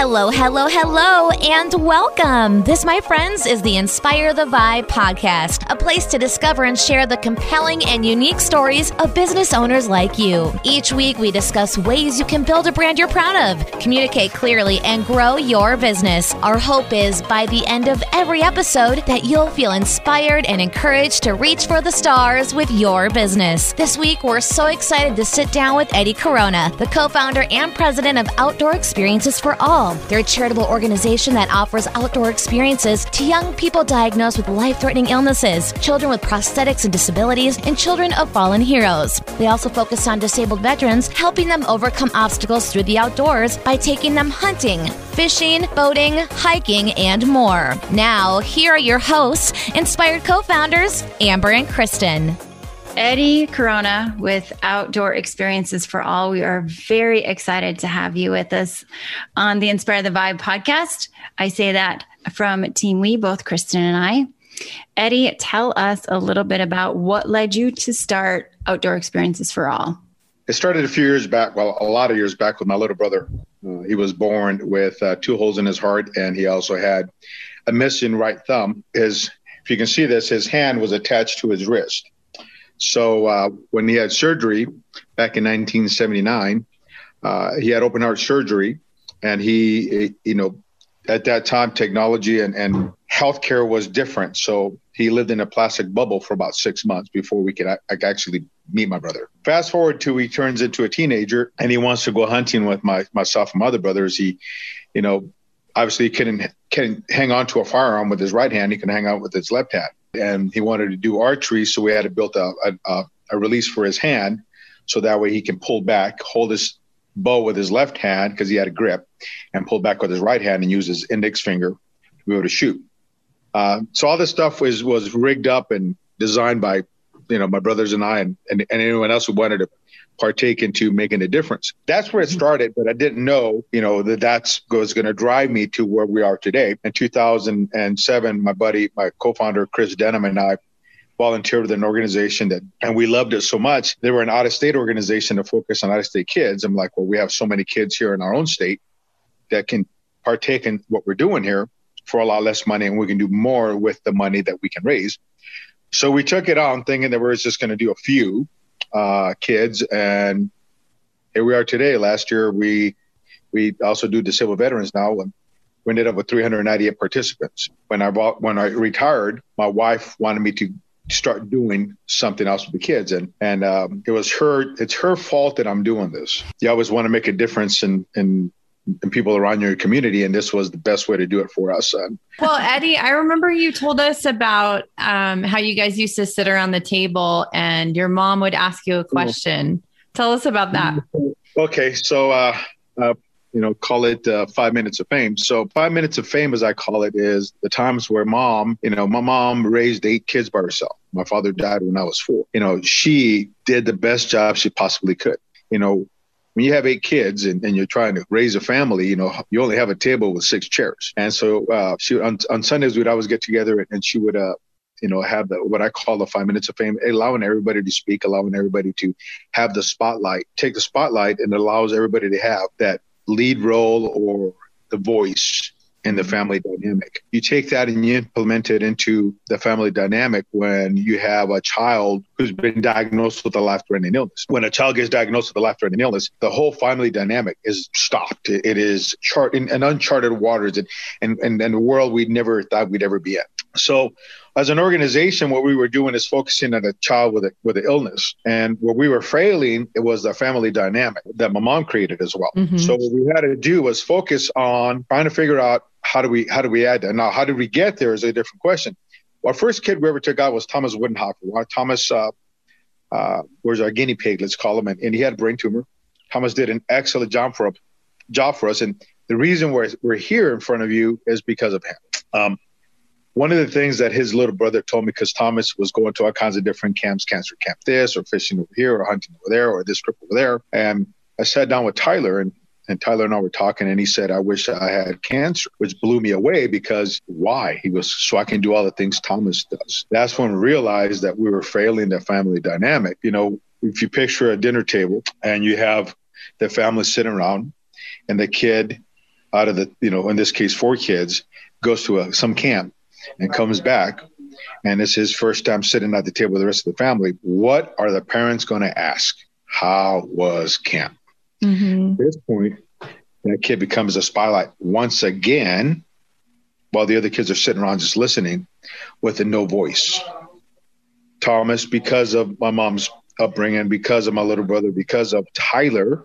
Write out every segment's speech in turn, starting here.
Hello, hello, hello, and welcome. This, my friends, is the Inspire the Vibe podcast, a place to discover and share the compelling and unique stories of business owners like you. Each week, we discuss ways you can build a brand you're proud of, communicate clearly, and grow your business. Our hope is by the end of every episode that you'll feel inspired and encouraged to reach for the stars with your business. This week, we're so excited to sit down with Eddie Corona, the co founder and president of Outdoor Experiences for All. They're a charitable organization that offers outdoor experiences to young people diagnosed with life threatening illnesses, children with prosthetics and disabilities, and children of fallen heroes. They also focus on disabled veterans, helping them overcome obstacles through the outdoors by taking them hunting, fishing, boating, hiking, and more. Now, here are your hosts, inspired co founders, Amber and Kristen. Eddie Corona with Outdoor Experiences for All. We are very excited to have you with us on the Inspire the Vibe podcast. I say that from Team We, both Kristen and I. Eddie, tell us a little bit about what led you to start Outdoor Experiences for All. It started a few years back, well, a lot of years back with my little brother. Uh, he was born with uh, two holes in his heart, and he also had a missing right thumb. His, if you can see this, his hand was attached to his wrist so uh, when he had surgery back in 1979, uh, he had open heart surgery, and he, you know, at that time technology and, and healthcare was different. So he lived in a plastic bubble for about six months before we could actually meet my brother. Fast forward to he turns into a teenager and he wants to go hunting with my myself and my other brothers. He, you know, obviously he couldn't can hang on to a firearm with his right hand. He can hang out with his left hand and he wanted to do archery, so we had to build a, a, a release for his hand, so that way he can pull back, hold his bow with his left hand because he had a grip, and pull back with his right hand and use his index finger to be able to shoot. Uh, so all this stuff was was rigged up and designed by, you know, my brothers and I, and, and, and anyone else who wanted to partake into making a difference. That's where it mm-hmm. started, but I didn't know, you know, that that's was going to drive me to where we are today. In 2007, my buddy, my co-founder Chris Denham, and I volunteered with an organization that, and we loved it so much. They were an out-of-state organization to focus on out-of-state kids. I'm like, well, we have so many kids here in our own state that can partake in what we're doing here for a lot less money, and we can do more with the money that we can raise. So we took it on thinking that we are just going to do a few uh, kids, and here we are today. Last year, we we also do disabled veterans now, and we ended up with 398 participants. When I bought, when I retired, my wife wanted me to start doing something else with the kids and and um, it was her it's her fault that i'm doing this you always want to make a difference in in and people around your community and this was the best way to do it for us well eddie i remember you told us about um, how you guys used to sit around the table and your mom would ask you a question. Tell us about that. Okay so uh, uh, you know call it uh, five minutes of fame. So five minutes of fame as i call it is the times where mom you know my mom raised eight kids by herself. My father died when i was four. You know she did the best job she possibly could. You know when you have eight kids and, and you're trying to raise a family, you know, you only have a table with six chairs. And so uh, she on, on Sundays we'd always get together and she would uh, you know, have the what I call the five minutes of fame, allowing everybody to speak, allowing everybody to have the spotlight, take the spotlight, and allows everybody to have that lead role or the voice in the family dynamic. You take that and you implement it into the family dynamic when you have a child who's been diagnosed with a life threatening illness. When a child gets diagnosed with a life threatening illness, the whole family dynamic is stopped. it is chart in, in uncharted waters and, and, and, and a world we never thought we'd ever be in. So as an organization, what we were doing is focusing on a child with a, with an illness, and what we were failing it was the family dynamic that my mom created as well. Mm-hmm. So what we had to do was focus on trying to figure out how do we how do we add that? Now, how did we get there is a different question. Our first kid we ever took out was Thomas Woodenhofer. Thomas uh, uh, was our guinea pig, let's call him, and, and he had a brain tumor. Thomas did an excellent job for job for us, and the reason we're we're here in front of you is because of him. Um, one of the things that his little brother told me, because Thomas was going to all kinds of different camps, cancer camp this, or fishing over here, or hunting over there, or this trip over there, and I sat down with Tyler, and and Tyler and I were talking, and he said, I wish I had cancer, which blew me away because why? He goes, So I can do all the things Thomas does. That's when we realized that we were failing the family dynamic. You know, if you picture a dinner table and you have the family sitting around and the kid out of the, you know, in this case, four kids, goes to a, some camp and comes back, and it's his first time sitting at the table with the rest of the family. What are the parents going to ask? How was camp? Mm-hmm. At this point, that kid becomes a spotlight once again, while the other kids are sitting around just listening with a no voice. Thomas, because of my mom's upbringing, because of my little brother, because of Tyler,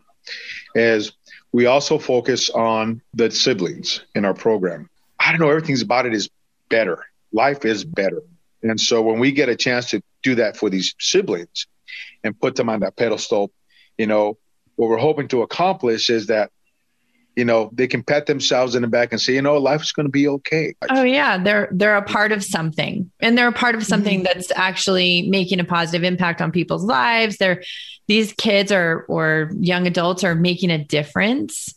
is we also focus on the siblings in our program. I don't know, everything's about it is better. Life is better. And so when we get a chance to do that for these siblings and put them on that pedestal, you know, what we're hoping to accomplish is that you know they can pat themselves in the back and say you know life's going to be okay oh yeah they're they're a part of something and they're a part of something mm-hmm. that's actually making a positive impact on people's lives they're these kids are or young adults are making a difference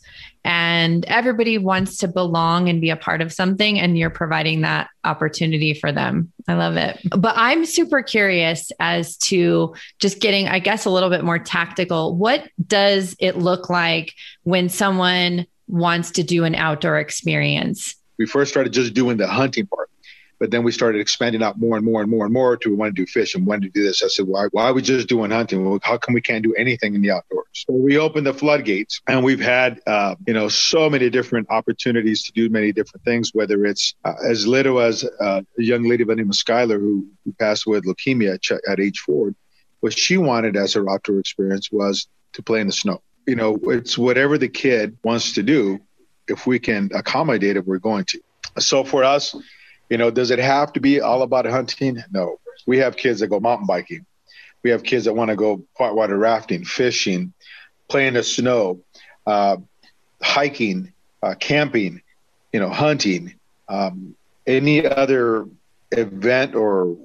and everybody wants to belong and be a part of something and you're providing that opportunity for them. I love it. But i'm super curious as to just getting i guess a little bit more tactical. What does it look like when someone wants to do an outdoor experience? We first started just doing the hunting part but then we started expanding out more and more and more and more to we want to do fish and want to do this. I said, why, why are we just doing hunting? How come we can't do anything in the outdoors? So we opened the floodgates and we've had, uh, you know, so many different opportunities to do many different things, whether it's uh, as little as uh, a young lady by the name of Skylar who, who passed away with leukemia at, at age four. What she wanted as her outdoor experience was to play in the snow. You know, it's whatever the kid wants to do. If we can accommodate it, we're going to. So for us, you know, does it have to be all about hunting? No. We have kids that go mountain biking. We have kids that want to go whitewater rafting, fishing, playing in the snow, uh, hiking, uh, camping, you know, hunting, um, any other event or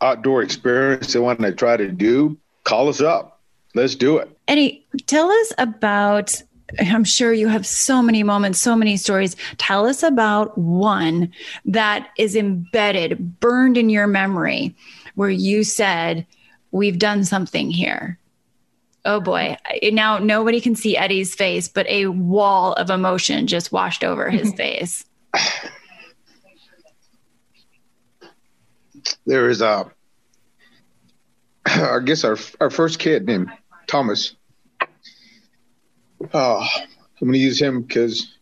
outdoor experience they want to try to do, call us up. Let's do it. Eddie, tell us about I'm sure you have so many moments, so many stories. Tell us about one that is embedded, burned in your memory, where you said, We've done something here. Oh boy. Now nobody can see Eddie's face, but a wall of emotion just washed over his face. There is a, I guess our, our first kid named Thomas Oh, I'm going to use him because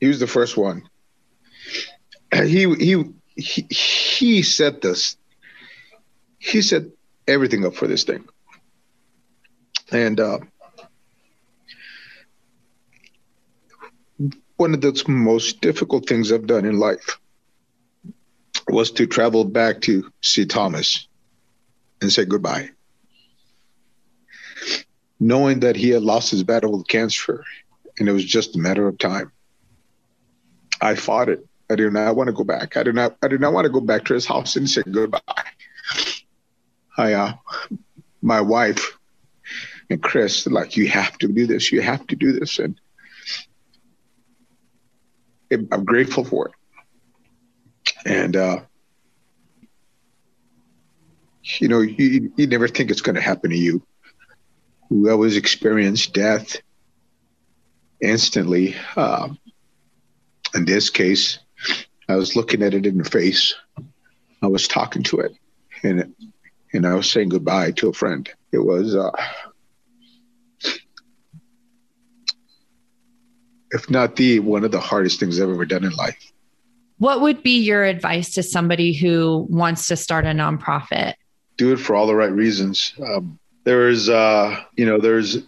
he was the first one. He he he he set this. He set everything up for this thing, and uh, one of the most difficult things I've done in life was to travel back to see Thomas and say goodbye knowing that he had lost his battle with cancer and it was just a matter of time. I fought it. I did not want to go back. I did not I did not want to go back to his house and say goodbye. I uh my wife and Chris like you have to do this, you have to do this and I'm grateful for it. And uh you know, you, you never think it's going to happen to you who always experienced death instantly. Um, in this case, I was looking at it in the face. I was talking to it, and and I was saying goodbye to a friend. It was, uh, if not the one of the hardest things I've ever done in life. What would be your advice to somebody who wants to start a nonprofit? Do it for all the right reasons. Um, there's uh, you know there's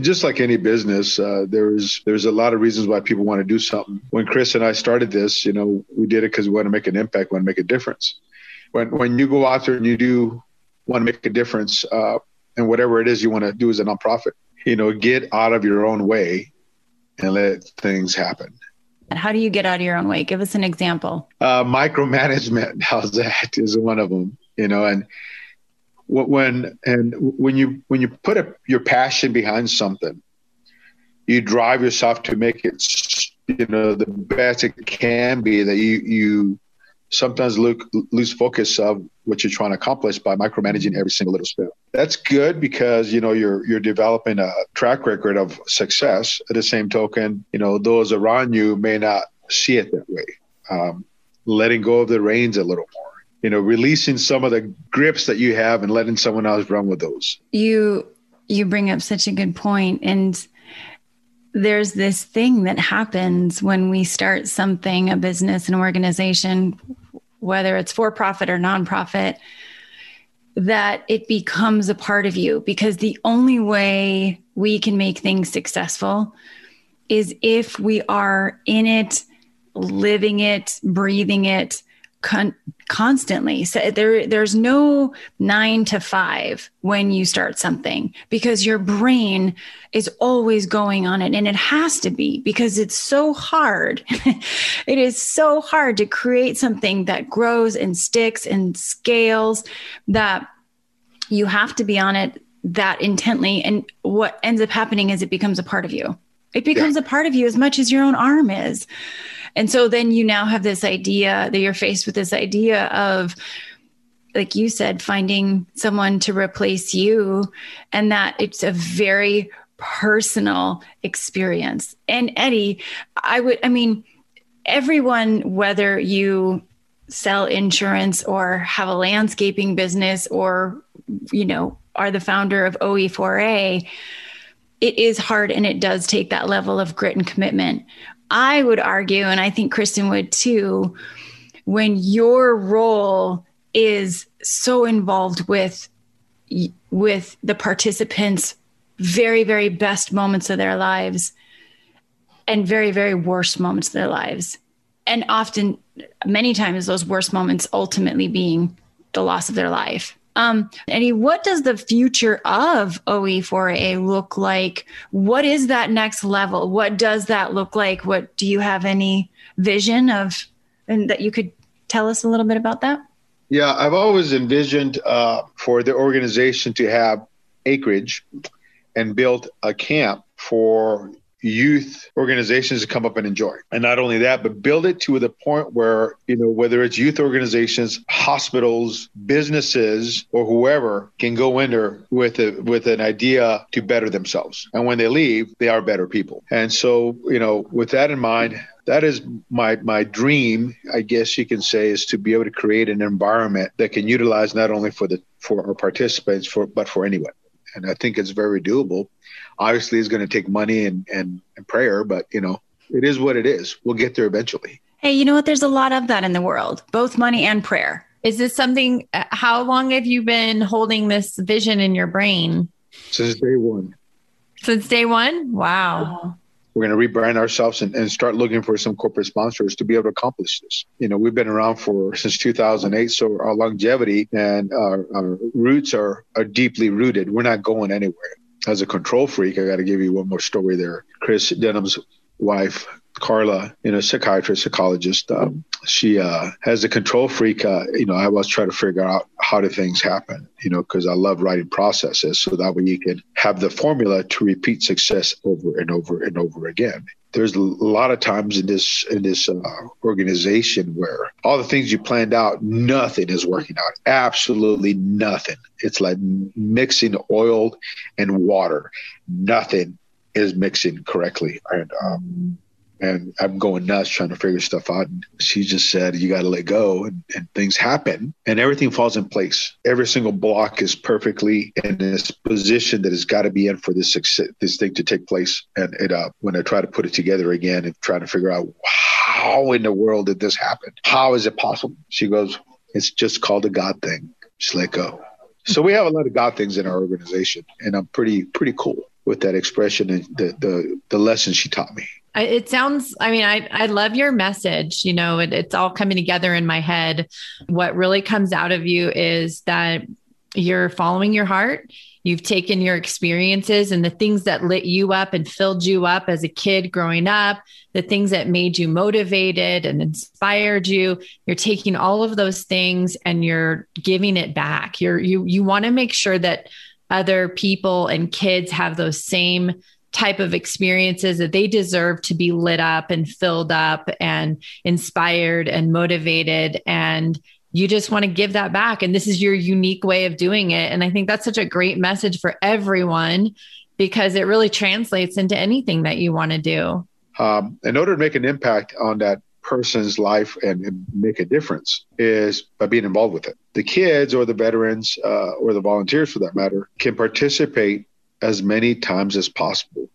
just like any business, uh, there's there's a lot of reasons why people want to do something. When Chris and I started this, you know, we did it because we want to make an impact, want to make a difference. When when you go out there and you do want to make a difference, uh, and whatever it is you want to do as a nonprofit, you know, get out of your own way and let things happen. And how do you get out of your own way? Give us an example. Uh, micromanagement, how's that? Is one of them. You know, and when and when you when you put a, your passion behind something you drive yourself to make it you know the best it can be that you you sometimes look, lose focus of what you're trying to accomplish by micromanaging every single little step. That's good because you know you're you're developing a track record of success. At the same token, you know those around you may not see it that way. Um, letting go of the reins a little more. You know, releasing some of the grips that you have and letting someone else run with those. You you bring up such a good point and there's this thing that happens when we start something, a business, an organization, whether it's for profit or nonprofit, that it becomes a part of you because the only way we can make things successful is if we are in it, living it, breathing it, con- constantly. So there, there's no nine to five when you start something because your brain is always going on it. And it has to be because it's so hard. it is so hard to create something that grows and sticks and scales that you have to be on it that intently. And what ends up happening is it becomes a part of you. It becomes yeah. a part of you as much as your own arm is. And so then you now have this idea that you're faced with this idea of, like you said, finding someone to replace you, and that it's a very personal experience. And Eddie, I would, I mean, everyone, whether you sell insurance or have a landscaping business or, you know, are the founder of OE4A, it is hard and it does take that level of grit and commitment. I would argue, and I think Kristen would too, when your role is so involved with with the participants very very best moments of their lives and very very worst moments of their lives and often many times those worst moments ultimately being the loss of their life um, Eddie, what does the future of OE4A look like? What is that next level? What does that look like? What do you have any vision of, and that you could tell us a little bit about that? Yeah, I've always envisioned uh, for the organization to have acreage and build a camp for youth organizations to come up and enjoy. And not only that, but build it to the point where, you know, whether it's youth organizations, hospitals, businesses, or whoever can go in there with a with an idea to better themselves. And when they leave, they are better people. And so, you know, with that in mind, that is my my dream, I guess you can say, is to be able to create an environment that can utilize not only for the for our participants, for but for anyone. And I think it's very doable obviously it's going to take money and, and, and prayer, but you know, it is what it is. We'll get there eventually. Hey, you know what? There's a lot of that in the world, both money and prayer. Is this something? Uh, how long have you been holding this vision in your brain? Since day one. Since day one? Wow. We're going to rebrand ourselves and, and start looking for some corporate sponsors to be able to accomplish this. You know, we've been around for since 2008, so our longevity and our, our roots are are deeply rooted. We're not going anywhere as a control freak, I got to give you one more story there. Chris Denham's wife, Carla, you know, psychiatrist, psychologist, um, she uh, has a control freak. Uh, you know, I was trying to figure out how do things happen, you know, because I love writing processes so that way you can have the formula to repeat success over and over and over again. There's a lot of times in this in this uh, organization where all the things you planned out nothing is working out. Absolutely nothing. It's like mixing oil and water. Nothing is mixing correctly. And um, and I'm going nuts trying to figure stuff out. And she just said, You got to let go, and, and, things happen, and everything falls in place. Every single block is perfectly in this position that has got to be in for this success, this thing to take place. And it, uh, when I try to put it together again and try to figure out how in the world did this happen? How is it possible? She goes, It's just called a God thing. Just let go. So we have a lot of God things in our organization, and I'm pretty pretty cool with that expression and the the, the lesson she taught me. It sounds, I mean, I, I love your message. You know, it, it's all coming together in my head. What really comes out of you is that you're following your heart. You've taken your experiences and the things that lit you up and filled you up as a kid growing up, the things that made you motivated and inspired you. You're taking all of those things and you're giving it back. You're, you, you want to make sure that other people and kids have those same type of experiences that they deserve to be lit up and filled up and inspired and motivated. And you just want to give that back. And this is your unique way of doing it. And i think that's such a great message for everyone because it really translates into anything that you want to do. Um, in order to make an impact on that person's life and, make a difference is by being involved with it. The kids or the veterans uh, or the volunteers for that matter can participate as many times as possible.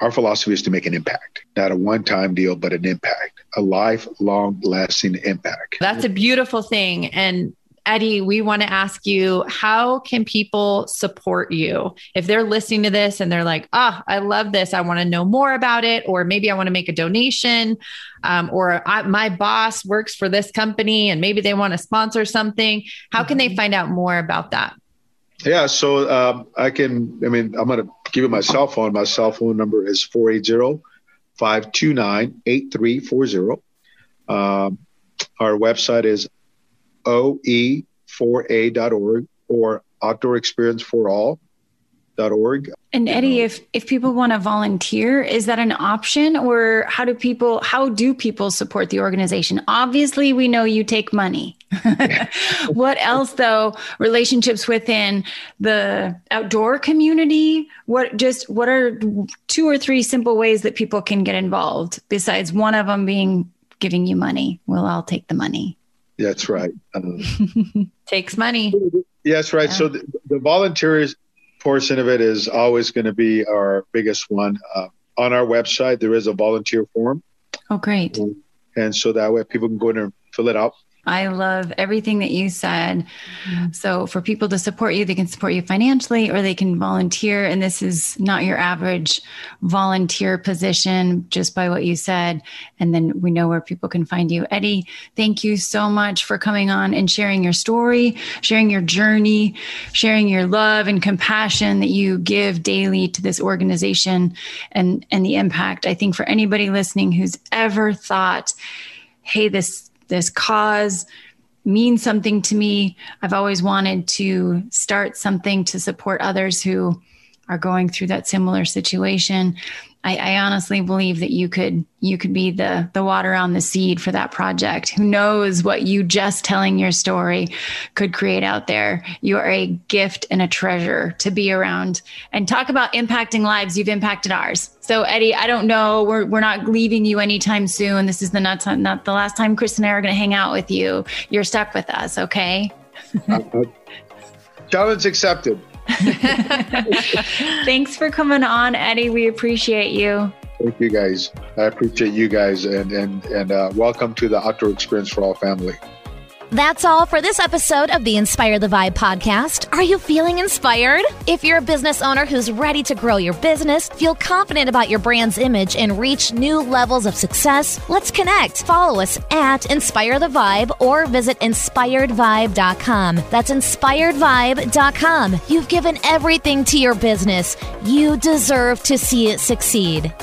Our philosophy is to make an impact, not a one time deal, but an impact, a lifelong lasting impact. That's a beautiful thing. And Eddie, we want to ask you how can people support you? If they're listening to this and they're like, oh, I love this, I want to know more about it, or maybe I want to make a donation, um, or I, my boss works for this company and maybe they want to sponsor something, how can they mm-hmm. find out more about that? Yeah, so um, I can, I mean, I'm going to give you my cell phone. My cell phone number is 480 529 8340. Um, our website is oe4a.org or Outdoor Experience for All org. And Eddie, if if people want to volunteer, is that an option or how do people how do people support the organization? Obviously, we know you take money. what else though? Relationships within the outdoor community? What just what are two or three simple ways that people can get involved besides one of them being giving you money? We'll all take the money. That's right. Um, Takes money. Yes, right. Yeah. So the, the volunteers portion of it is always going to be our biggest one. Uh, on our website, there is a volunteer form. Oh, great. And so that way people can go in and fill it out. I love everything that you said. Mm-hmm. So, for people to support you, they can support you financially or they can volunteer. And this is not your average volunteer position, just by what you said. And then we know where people can find you. Eddie, thank you so much for coming on and sharing your story, sharing your journey, sharing your love and compassion that you give daily to this organization and, and the impact. I think for anybody listening who's ever thought, hey, this this cause means something to me. I've always wanted to start something to support others who are going through that similar situation. I, I, honestly believe that you could you could be the the water on the seed for that project. Who knows what you just telling your story could create out there? You are a gift and a treasure to be around. And talk about impacting lives. You've impacted ours. So Eddie, I don't know. We're we're not leaving you anytime soon. This is the not not the last time Chris and I are going to hang out with you. You're stuck with us, okay? uh, challenge accepted. Thanks for coming on, Eddie. We appreciate you. Thank you, guys. I appreciate you guys, and and and uh, welcome to the Outdoor Experience for All family. That's all for this episode of the Inspire the Vibe podcast. Are you feeling inspired? If you're a business owner who's ready to grow your business, feel confident about your brand's image, and reach new levels of success, let's connect. Follow us at Inspire the Vibe or visit inspiredvibe.com. That's inspiredvibe.com. You've given everything to your business. You deserve to see it succeed.